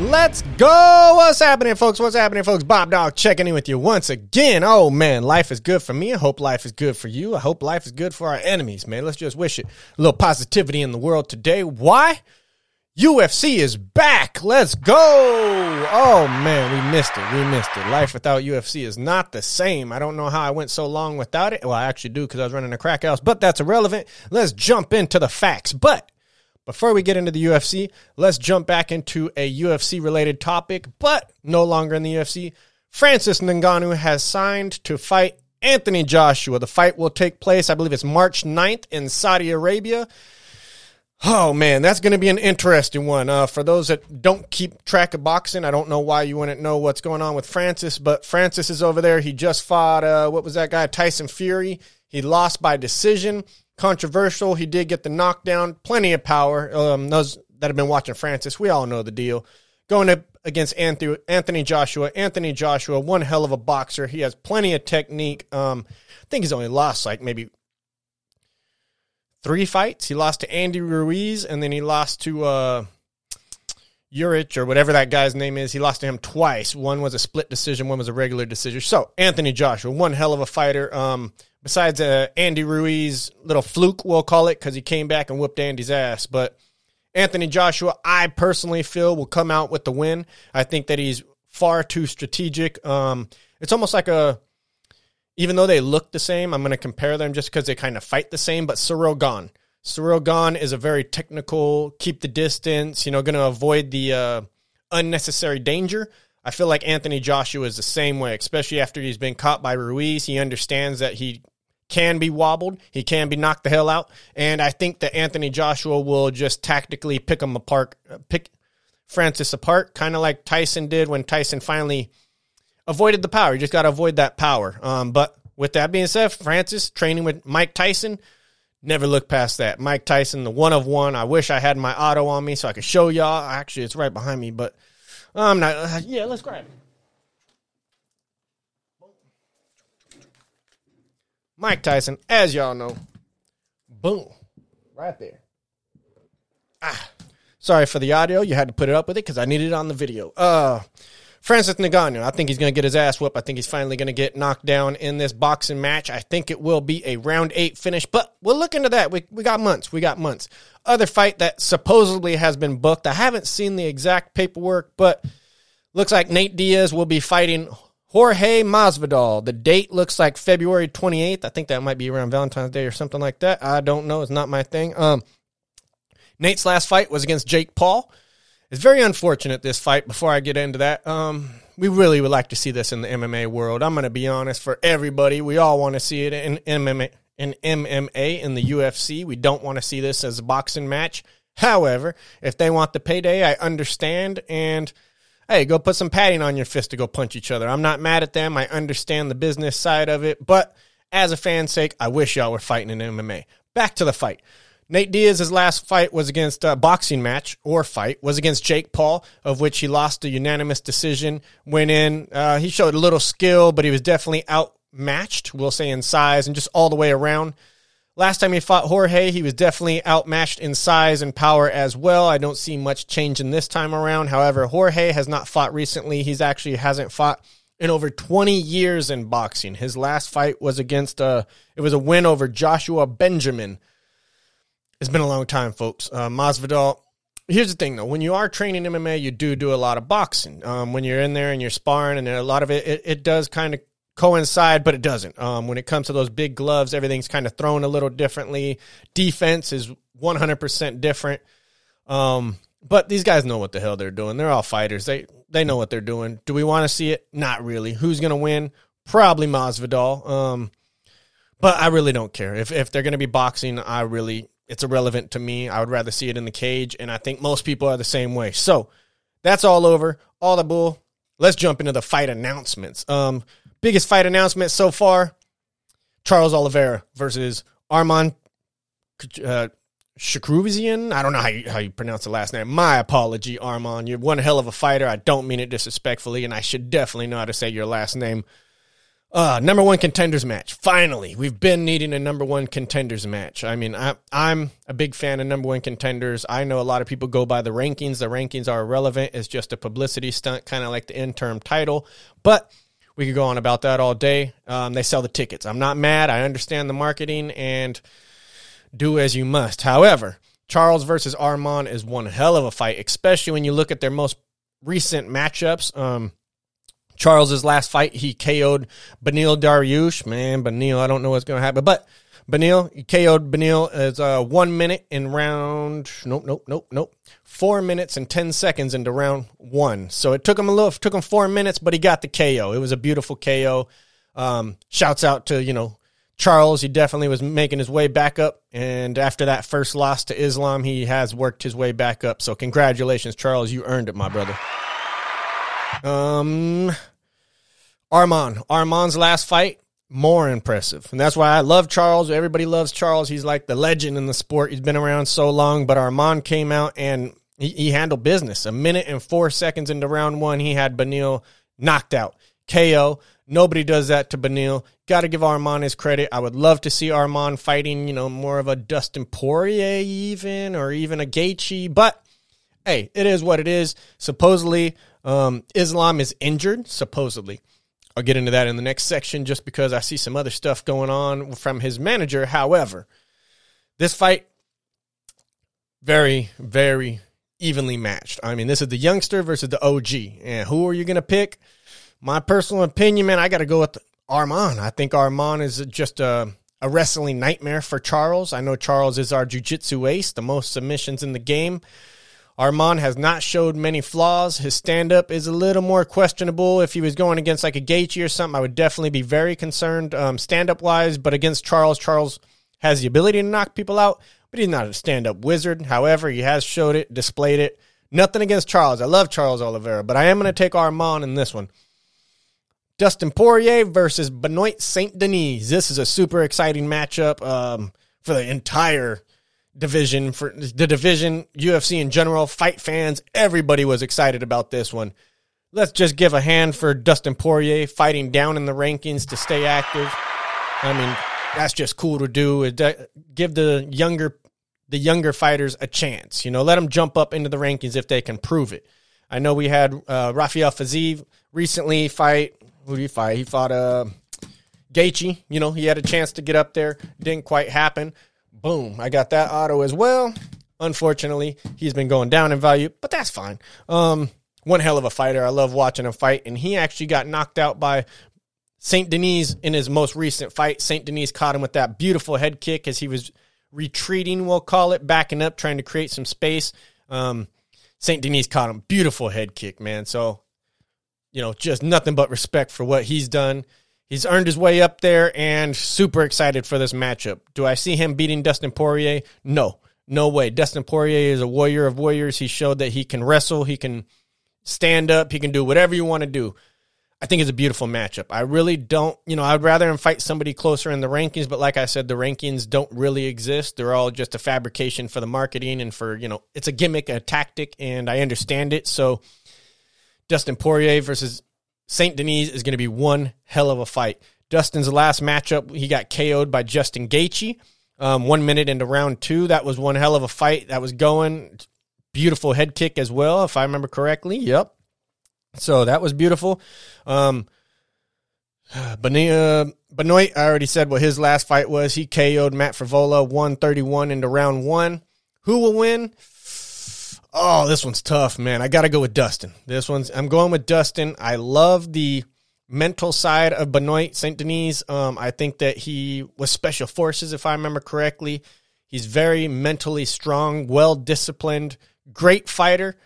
Let's go. What's happening, folks? What's happening, folks? BobDawg checking in with you once again. Oh, man, life is good for me. I hope life is good for you. I hope life is good for our enemies, man. Let's just wish it a little positivity in the world today. Why? UFC is back. Let's go. Oh, man, we missed it. We missed it. Life without UFC is not the same. I don't know how I went so long without it. Well, I actually do because I was running a crack house, but that's irrelevant. Let's jump into the facts. But before we get into the UFC, let's jump back into a UFC related topic, but no longer in the UFC. Francis Ngannou has signed to fight Anthony Joshua. The fight will take place, I believe it's March 9th in Saudi Arabia. Oh man, that's going to be an interesting one. Uh, for those that don't keep track of boxing, I don't know why you wouldn't know what's going on with Francis, but Francis is over there. He just fought, uh, what was that guy? Tyson Fury. He lost by decision controversial. He did get the knockdown, plenty of power. Um, those that have been watching Francis, we all know the deal. Going up against Anthony, Joshua. Anthony Joshua, one hell of a boxer. He has plenty of technique. Um, I think he's only lost like maybe three fights. He lost to Andy Ruiz, and then he lost to uh, Urich or whatever that guy's name is. He lost to him twice. One was a split decision, one was a regular decision. So Anthony Joshua, one hell of a fighter. Um, besides uh, Andy Ruiz, little fluke, we'll call it, because he came back and whooped Andy's ass. But Anthony Joshua, I personally feel will come out with the win. I think that he's far too strategic. Um, it's almost like a, even though they look the same, I'm going to compare them just because they kind of fight the same. But Ciryl Gane, Ciryl Gane is a very technical, keep the distance, you know, going to avoid the uh, unnecessary danger. I feel like Anthony Joshua is the same way, especially after he's been caught by Ruiz. He understands that he can be wobbled, he can be knocked the hell out, and I think that Anthony Joshua will just tactically pick him apart, pick Francis apart, kind of like Tyson did when Tyson finally avoided the power. You just got to avoid that power. Um, but with that being said, Francis training with Mike Tyson. Never look past that. Mike Tyson, the one of one. I wish I had my auto on me so I could show y'all. Actually, it's right behind me, but I'm not. Uh, yeah, let's grab it. Mike Tyson, as y'all know, boom, right there. Ah, sorry for the audio. You had to put it up with it because I needed it on the video. Uh, Francis Ngannou, I think he's going to get his ass whooped. I think he's finally going to get knocked down in this boxing match. I think it will be a round eight finish, but we'll look into that. We, we got months. We got months. Other fight that supposedly has been booked. I haven't seen the exact paperwork, but looks like Nate Diaz will be fighting Jorge Masvidal. The date looks like February 28th. I think that might be around Valentine's Day or something like that. I don't know. It's not my thing. Um, Nate's last fight was against Jake Paul. It's very unfortunate this fight. Before I get into that, um, we really would like to see this in the MMA world. I'm going to be honest for everybody. We all want to see it in MMA, in MMA, in the UFC. We don't want to see this as a boxing match. However, if they want the payday, I understand. And hey, go put some padding on your fist to go punch each other. I'm not mad at them. I understand the business side of it, but as a fan's sake, I wish y'all were fighting in MMA. Back to the fight. Nate Diaz's last fight was against a boxing match or fight was against Jake Paul, of which he lost a unanimous decision. Went in, uh, he showed a little skill, but he was definitely outmatched. We'll say in size and just all the way around. Last time he fought Jorge, he was definitely outmatched in size and power as well. I don't see much change in this time around. However, Jorge has not fought recently. He's actually hasn't fought in over 20 years in boxing. His last fight was against uh it was a win over Joshua Benjamin. It's been a long time, folks. Uh, Masvidal. Here's the thing, though. When you are training MMA, you do do a lot of boxing. Um, when you're in there and you're sparring, and a lot of it, it, it does kind of coincide, but it doesn't. Um, when it comes to those big gloves, everything's kind of thrown a little differently. Defense is 100% different. Um, but these guys know what the hell they're doing. They're all fighters. They they know what they're doing. Do we want to see it? Not really. Who's going to win? Probably Masvidal. Um, but I really don't care. If if they're going to be boxing, I really it's irrelevant to me. I would rather see it in the cage, and I think most people are the same way. So that's all over. All the bull. Let's jump into the fight announcements. Um, biggest fight announcement so far Charles Oliveira versus Arman uh. I don't know how you, how you pronounce the last name. My apology, Arman. You're one hell of a fighter. I don't mean it disrespectfully, and I should definitely know how to say your last name. Uh, number one contenders match. Finally, we've been needing a number one contenders match. I mean, I, I'm a big fan of number one contenders. I know a lot of people go by the rankings. The rankings are irrelevant. It's just a publicity stunt, kind of like the interim title. But we could go on about that all day. Um, they sell the tickets. I'm not mad. I understand the marketing and do as you must. However, Charles versus Arman is one hell of a fight, especially when you look at their most recent matchups. Um, Charles's last fight, he KO'd Beneil Dariush. Man, Beneil, I don't know what's going to happen, but Beneil he KO'd Beneil as uh, one minute in round. Nope, nope, nope, nope. Four minutes and ten seconds into round one. So it took him a little. Took him four minutes, but he got the KO. It was a beautiful KO. Um, shouts out to you know Charles. He definitely was making his way back up, and after that first loss to Islam, he has worked his way back up. So congratulations, Charles. You earned it, my brother. Um, Arman. Arman's last fight, more impressive. And that's why I love Charles. Everybody loves Charles. He's like the legend in the sport. He's been around so long. But Arman came out and he, he handled business. A minute and four seconds into round one, he had Beneil knocked out. KO. Nobody does that to Beneil. Got to give Arman his credit. I would love to see Arman fighting, you know, more of a Dustin Poirier even, or even a Gaethje. But hey, it is what it is. Supposedly, um, Islam is injured, supposedly. I'll get into that in the next section just because I see some other stuff going on from his manager. However, this fight, very, very evenly matched. I mean, this is the youngster versus the OG. And who are you going to pick? My personal opinion, man, I got to go with Arman. I think Arman is just a, a wrestling nightmare for Charles. I know Charles is our jiu-jitsu ace, the most submissions in the game. Arman has not showed many flaws. His stand up is a little more questionable. If he was going against like a Gaethje or something, I would definitely be very concerned um, stand up wise. But against Charles, Charles has the ability to knock people out, but he's not a stand up wizard. However, he has showed it, displayed it. Nothing against Charles. I love Charles Oliveira, but I am going to take Arman in this one. Dustin Poirier versus Benoit Saint Denis. This is a super exciting matchup um, for the entire division for the division, UFC in general, fight fans, everybody was excited about this one. Let's just give a hand for Dustin Poirier fighting down in the rankings to stay active. I mean, that's just cool to do. Give the younger the younger fighters a chance. You know, let them jump up into the rankings if they can prove it. I know we had uh, Rafael Fiziev recently fight. Who did he fight? He fought uh, Gaethje. You know, he had a chance to get up there. Didn't quite happen. Boom. I got that auto as well. Unfortunately, he's been going down in value, but that's fine. Um, one hell of a fighter. I love watching him fight, and he actually got knocked out by Saint Denis in his most recent fight. Saint Denis caught him with that beautiful head kick as he was retreating, we'll call it, backing up, trying to create some space. Um, Saint Denis caught him. Beautiful head kick, man. So, you know, just nothing but respect for what he's done. He's earned his way up there and super excited for this matchup. Do I see him beating Dustin Poirier? No, no way. Dustin Poirier is a warrior of warriors. He showed that he can wrestle, he can stand up, he can do whatever you want to do. I think it's a beautiful matchup. I really don't, you know, I'd rather him fight somebody closer in the rankings, but like I said, the rankings don't really exist. They're all just a fabrication for the marketing and for, you know, it's a gimmick, a tactic, and I understand it. So Dustin Poirier versus St. Denis is going to be one hell of a fight. Dustin's last matchup, he got KO'd by Justin Gaethje. Um, one minute into round two, that was one hell of a fight. That was going beautiful head kick as well, if I remember correctly. Yep. So that was beautiful. Um, Benoit, Benoit, I already said what his last fight was. He KO'd Matt Frevola 131 into round one. Who will win? Oh, this one's tough, man. I got to go with Dustin. This one's, I'm going with Dustin. I love the mental side of Benoit St. Denis. Um, I think that he was special forces, if I remember correctly. He's very mentally strong, well disciplined, great fighter.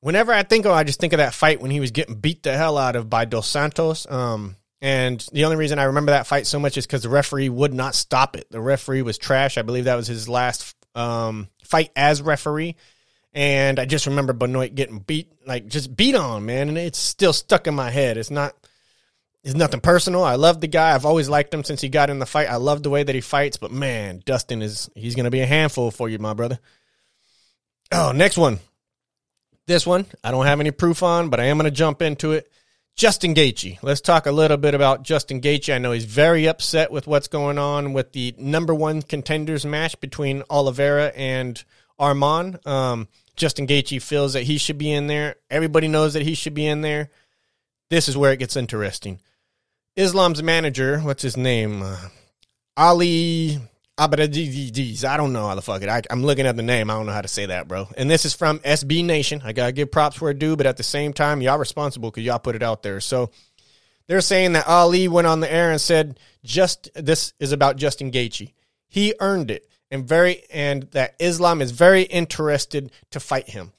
Whenever I think of, I just think of that fight when he was getting beat the hell out of by Dos Santos. Um, and the only reason I remember that fight so much is because the referee would not stop it. The referee was trash. I believe that was his last um, fight as referee. And I just remember Benoit getting beat, like just beat on, man. And it's still stuck in my head. It's not, it's nothing personal. I love the guy. I've always liked him since he got in the fight. I love the way that he fights, but man, Dustin is he's gonna be a handful for you, my brother. Oh, next one. This one I don't have any proof on, but I am gonna jump into it. Justin Gaethje. Let's talk a little bit about Justin Gaethje. I know he's very upset with what's going on with the number one contenders match between Oliveira and Arman. Um, Justin Gaethje feels that he should be in there. Everybody knows that he should be in there. This is where it gets interesting. Islam's manager, what's his name? Uh, Ali Abadadiz. I don't know how the fuck it. I, am looking at the name. I don't know how to say that, bro. And this is from SB Nation. I gotta give props where due, but at the same time, y'all responsible because y'all put it out there. So they're saying that Ali went on the air and said, "Just this is about Justin Gaethje. He earned it, and very and that Islam is very interested to fight him."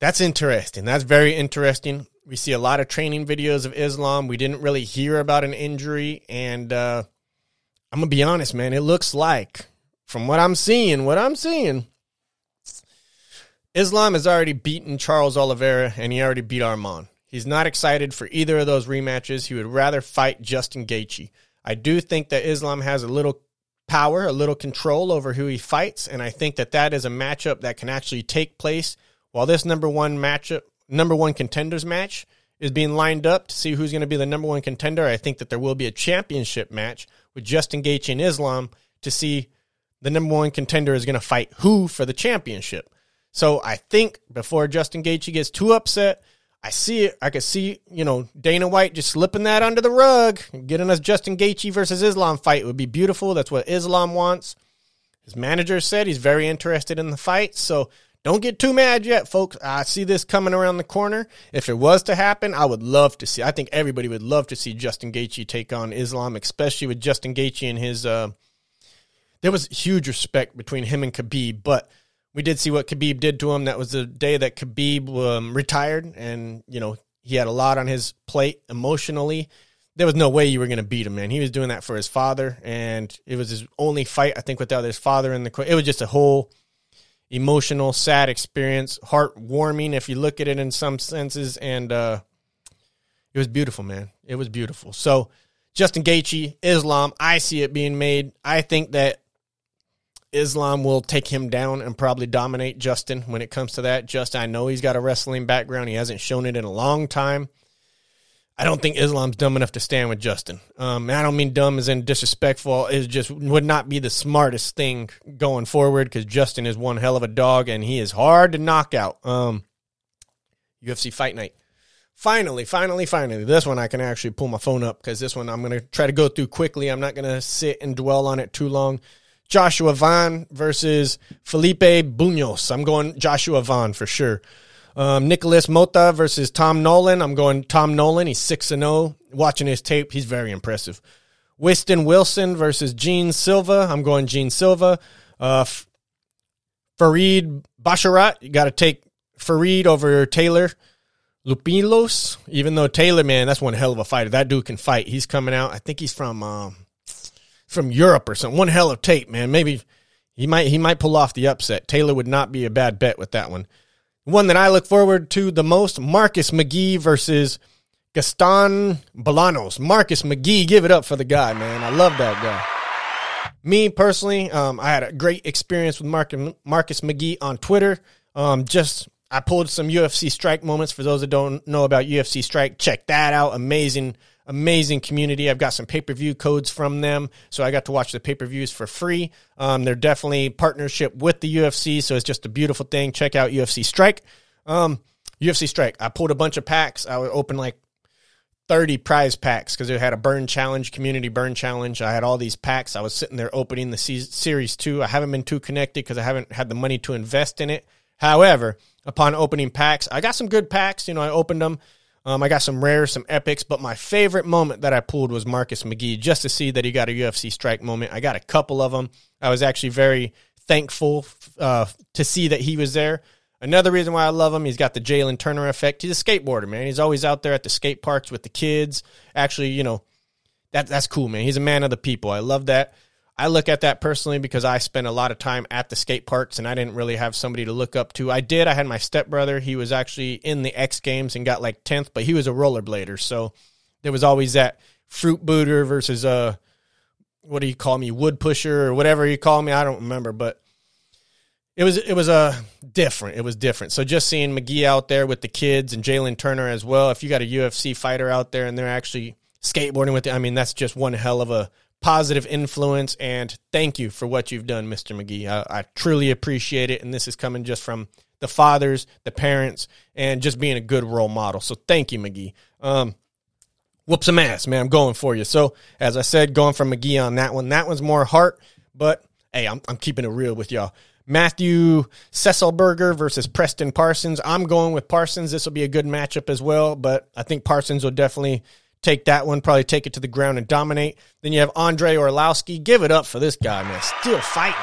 That's interesting. That's very interesting. We see a lot of training videos of Islam. We didn't really hear about an injury, and uh, I'm gonna be honest, man. It looks like, from what I'm seeing, what I'm seeing, Islam has already beaten Charles Oliveira, and he already beat Arman. He's not excited for either of those rematches. He would rather fight Justin Gaethje. I do think that Islam has a little power, a little control over who he fights, and I think that that is a matchup that can actually take place while this number one matchup number one contenders match is being lined up to see who's going to be the number one contender. I think that there will be a championship match with Justin Gaethje and Islam to see the number one contender is going to fight who for the championship. So I think before Justin Gaethje gets too upset, I see it. I could see, you know, Dana White just slipping that under the rug, getting us Justin Gaethje versus Islam fight. It would be beautiful. That's what Islam wants. His manager said he's very interested in the fight. So don't get too mad yet, folks. I see this coming around the corner. If it was to happen, I would love to see. I think everybody would love to see Justin Gaethje take on Islam, especially with Justin Gaethje and his. Uh, there was huge respect between him and Khabib, but we did see what Khabib did to him. That was the day that Khabib um, retired, and you know he had a lot on his plate emotionally. There was no way you were going to beat him, man. He was doing that for his father, and it was his only fight, I think, without his father in the. It was just a whole emotional, sad experience, heartwarming if you look at it in some senses, and uh, it was beautiful, man. It was beautiful. So Justin Gaethje, Islam, I see it being made. I think that Islam will take him down and probably dominate Justin when it comes to that. Just I know he's got a wrestling background. He hasn't shown it in a long time. I don't think Islam's dumb enough to stand with Justin. Um, I don't mean dumb as in disrespectful. It just would not be the smartest thing going forward because Justin is one hell of a dog and he is hard to knock out. Um, UFC Fight Night. Finally, finally, finally, this one I can actually pull my phone up because this one I'm going to try to go through quickly. I'm not going to sit and dwell on it too long. Joshua Van versus Felipe Bunes. I'm going Joshua Van for sure. Um, Nicolas Motta versus Tom Nolan. I'm going Tom Nolan. He's 6 and 0. Watching his tape, he's very impressive. Winston Wilson versus Jean Silva. I'm going Jean Silva. Uh, Farid Basharat. You got to take Farid over Taylor Lapilus. Even though Taylor, man, that's one hell of a fighter. That dude can fight. He's coming out. I think he's from um, from Europe or something. One hell of tape, man. Maybe he might he might pull off the upset. Taylor would not be a bad bet with that one. One that I look forward to the most Marcus McGhee versus Gaston Bolanos. Marcus McGhee, give it up for the guy, man. I love that guy. Me personally, um, I had a great experience with Marcus, Marcus McGhee on Twitter. Um, just I pulled some UFC strike moments for those that don't know about UFC strike. Check that out. Amazing amazing community. I've got some pay per view codes from them, so I got to watch the pay per views for free. Um, they're definitely partnership with the UFC, so it's just a beautiful thing. Check out UFC Strike. Um, UFC Strike. I pulled a bunch of packs. I would open like 30 prize packs because it had a burn challenge, community burn challenge. I had all these packs. I was sitting there opening the series two. I haven't been too connected because I haven't had the money to invest in it. However, upon opening packs, I got some good packs. You know, I opened them um, I got some rares, some epics, but my favorite moment that I pulled was Marcus McGhee just to see that he got a UFC strike moment. I got a couple of them. I was actually very thankful uh, to see that he was there. Another reason why I love him, he's got the Jalen Turner effect. He's a skateboarder, man. He's always out there at the skate parks with the kids. Actually, you know, that that's cool, man. He's a man of the people. I love that. I look at that personally because I spent a lot of time at the skate parks and I didn't really have somebody to look up to. I did. I had my stepbrother. He was actually in the X Games and got like 10th, but he was a rollerblader. So there was always that fruit booter versus uh what do you call me wood pusher or whatever you call me I don't remember but it was it was a uh, different it was different so just seeing McGhee out there with the kids and Jalen Turner as well if you got a UFC fighter out there and they're actually skateboarding with it I mean that's just one hell of a positive influence and thank you for what you've done Mr. McGhee I, I truly appreciate it and this is coming just from the fathers the parents and just being a good role model so thank you McGhee um whoop some ass, man. I'm going for you. So, as I said, going from McGhee on that one. That one's more heart, but hey, I'm, I'm keeping it real with y'all. Matthew Semelsberger versus Preston Parsons. I'm going with Parsons. This will be a good matchup as well, but I think Parsons will definitely take that one, probably take it to the ground and dominate. Then you have Andre Arlovski. Give it up for this guy, man. Still fighting.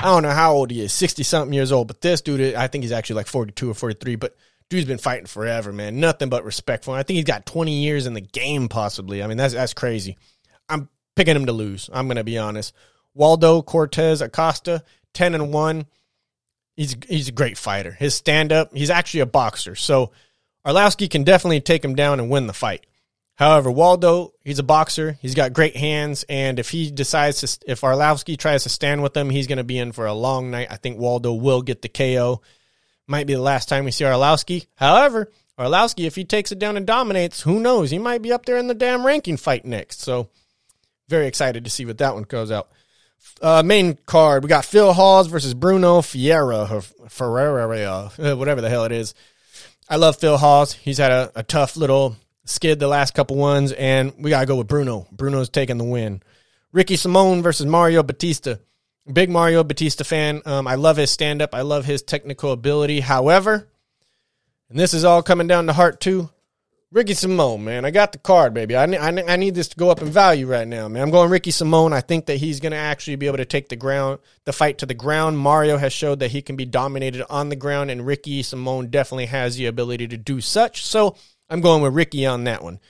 I don't know how old he is, 60 something years old, but this dude, I think he's actually like 42 or 43, but dude's been fighting forever, man. Nothing but respectful. I think he's got 20 years in the game, possibly. I mean, that's that's crazy. I'm picking him to lose. I'm gonna be honest. Waldo Cortes Acosta, 10 and one. He's he's a great fighter. His stand up, he's actually a boxer. So Arlovski can definitely take him down and win the fight. However, Waldo, he's a boxer. He's got great hands, and if he decides to, if Arlovski tries to stand with him, he's going to be in for a long night. I think Waldo will get the KO might be the last time we see Arlovski. However, Arlovski, if he takes it down and dominates, who knows? He might be up there in the damn ranking fight next. So, very excited to see what that one goes out. Uh, main card, we got Phil Hawes versus Bruno Fiera, or Ferreira, uh, whatever the hell it is. I love Phil Hawes. He's had a, a tough little skid the last couple ones, and we got to go with Bruno. Bruno's taking the win. Ricky Simone versus Mario Batista. Big Mario Batista fan. Um, I love his stand up. I love his technical ability. However, and this is all coming down to heart too. Ricky Simone, man, I got the card, baby. I I, I need this to go up in value right now, man. I'm going Ricky Simone. I think that he's going to actually be able to take the ground, the fight to the ground. Mario has showed that he can be dominated on the ground, and Ricky Simone definitely has the ability to do such. So I'm going with Ricky on that one.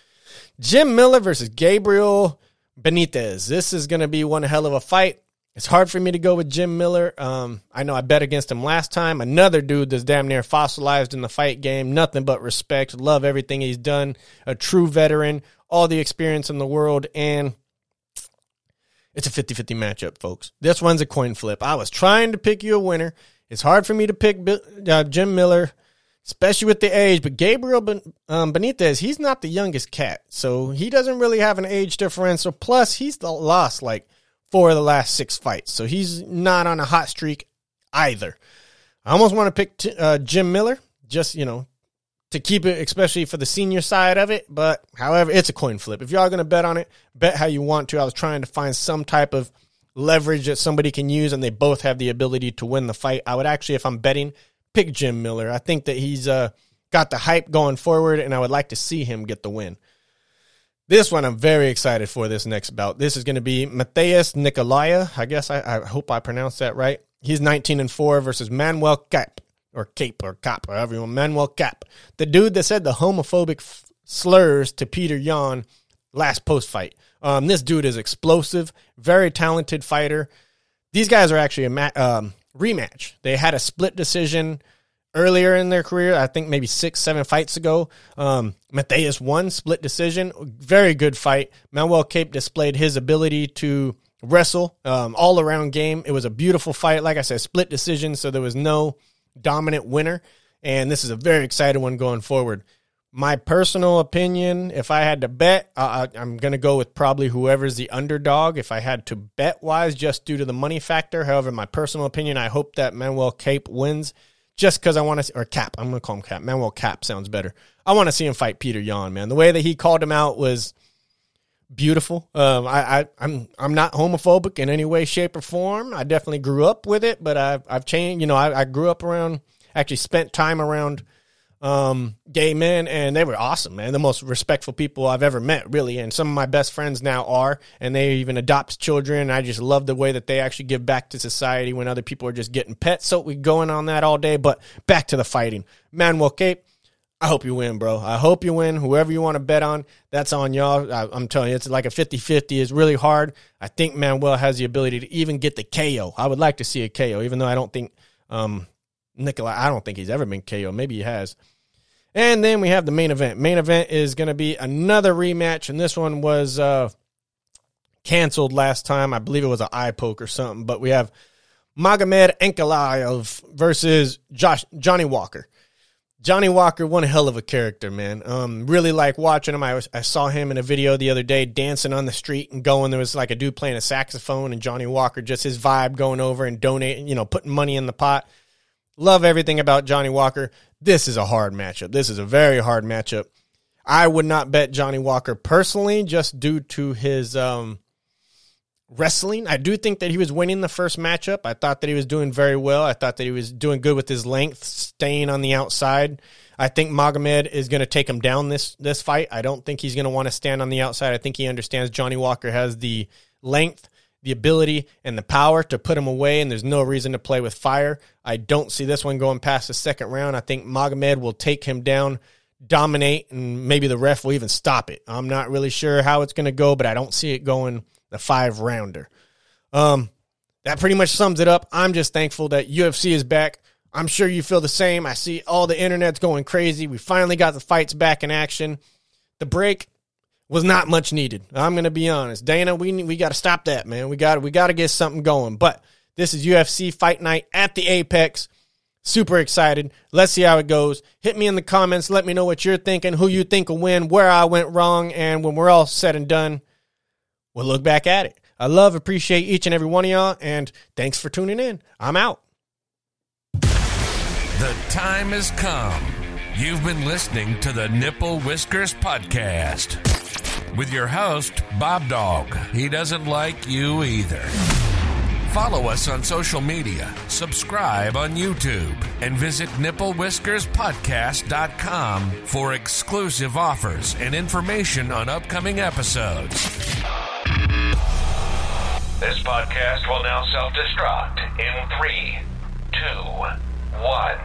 Jim Miller versus Gabriel Benitez. This is going to be one hell of a fight. It's hard for me to go with Jim Miller. Um, I know I bet against him last time. Another dude that's damn near fossilized in the fight game. Nothing but respect. Love everything he's done. A true veteran. All the experience in the world. And it's a 50 50 matchup, folks. This one's a coin flip. I was trying to pick you a winner. It's hard for me to pick uh, Jim Miller, especially with the age. But Gabriel ben- um, Benitez, he's not the youngest cat. So he doesn't really have an age differential. Plus, he's lost like four of the last six fights. So he's not on a hot streak either. I almost want to pick t- uh, Jim Miller, just, you know, to keep it, especially for the senior side of it. But however, it's a coin flip. If y'all to bet on it, bet how you want to. I was trying to find some type of leverage that somebody can use, and they both have the ability to win the fight. I would actually, if I'm betting, pick Jim Miller. I think that he's uh, got the hype going forward, and I would like to see him get the win. This one I'm very excited for this next bout. This is going to be Matheus Nicolaya. I guess I, I hope I pronounced that right. He's 19 and 4 versus Manuel Cap or Cape or Cap, or everyone. Manuel Cap. The dude that said the homophobic f- slurs to Petr Yan last post fight. Um, this dude is explosive, very talented fighter. These guys are actually a ma- um, rematch. They had a split decision earlier in their career. I think maybe six, seven fights ago. Um, Matheus won split decision. Very good fight. Manuel Cape displayed his ability to wrestle um, all around game. It was a beautiful fight. Like I said, split decision, so there was no dominant winner. And this is a very exciting one going forward. My personal opinion, if I had to bet, uh, I'm going to go with probably whoever's the underdog. If I had to bet wise, just due to the money factor. However, my personal opinion, I hope that Manuel Cape wins just because I want to, or Cap. I'm going to call him Cap. Manuel Cap sounds better. I want to see him fight Petr Yan, man. The way that he called him out was beautiful. Um, I, I, I'm, I'm not homophobic in any way, shape, or form. I definitely grew up with it, but I've, I've changed. You know, I, I grew up around, actually spent time around um, gay men, and they were awesome, man. The most respectful people I've ever met, really. And some of my best friends now are, and they even adopt children. I just love the way that they actually give back to society when other people are just getting pets. So we going on that all day. But back to the fighting, Manuel Cape. I hope you win, bro. I hope you win. Whoever you want to bet on, that's on y'all. I, am telling you, it's like a 50 50. It's really hard. I think Manuel has the ability to even get the KO. I would like to see a KO, even though I don't think um, Nikolai, I don't think he's ever been KO. Maybe he has. And then we have the main event. Main event is going to be another rematch, and this one was uh, canceled last time. I believe it was an eye poke or something. But we have Magomed Ankalaev versus Josh Johnny Walker. Johnny Walker, one hell of a character, man. Um, really like watching him. I was I saw him in a video the other day dancing on the street and going. There was like a dude playing a saxophone and Johnny Walker, just his vibe going over and donating, you know, putting money in the pot. Love everything about Johnny Walker. This is a hard matchup. This is a very hard matchup. I would not bet Johnny Walker personally, just due to his um, wrestling. I do think that he was winning the first matchup. I thought that he was doing very well. I thought that he was doing good with his length, staying on the outside. I think Magomed is going to take him down this this fight. I don't think he's going to want to stand on the outside. I think he understands Johnny Walker has the length, the ability, and the power to put him away, and there's no reason to play with fire. I don't see this one going past the second round. I think Magomed will take him down, dominate, and maybe the ref will even stop it. I'm not really sure how it's going to go, but I don't see it going the five rounder. Um, that pretty much sums it up. I'm just thankful that UFC is back. I'm sure you feel the same. I see all the internet's going crazy. We finally got the fights back in action. The break was not much needed. I'm going to be honest. Dana, we we got to stop that, man. We got we got to get something going. But this is UFC Fight Night at the Apex. Super excited. Let's see how it goes. Hit me in the comments. Let me know what you're thinking, who you think will win, where I went wrong, and when we're all said and done, we'll look back at it. I love, appreciate each and every one of y'all, and thanks for tuning in. I'm out. The time has come. You've been listening to the Nipple Whiskers Podcast with your host, BobDawg. He doesn't like you either. Follow us on social media, subscribe on YouTube, and visit nipplewhiskerspodcast.com for exclusive offers and information on upcoming episodes. This podcast will now self destruct in three, two, one.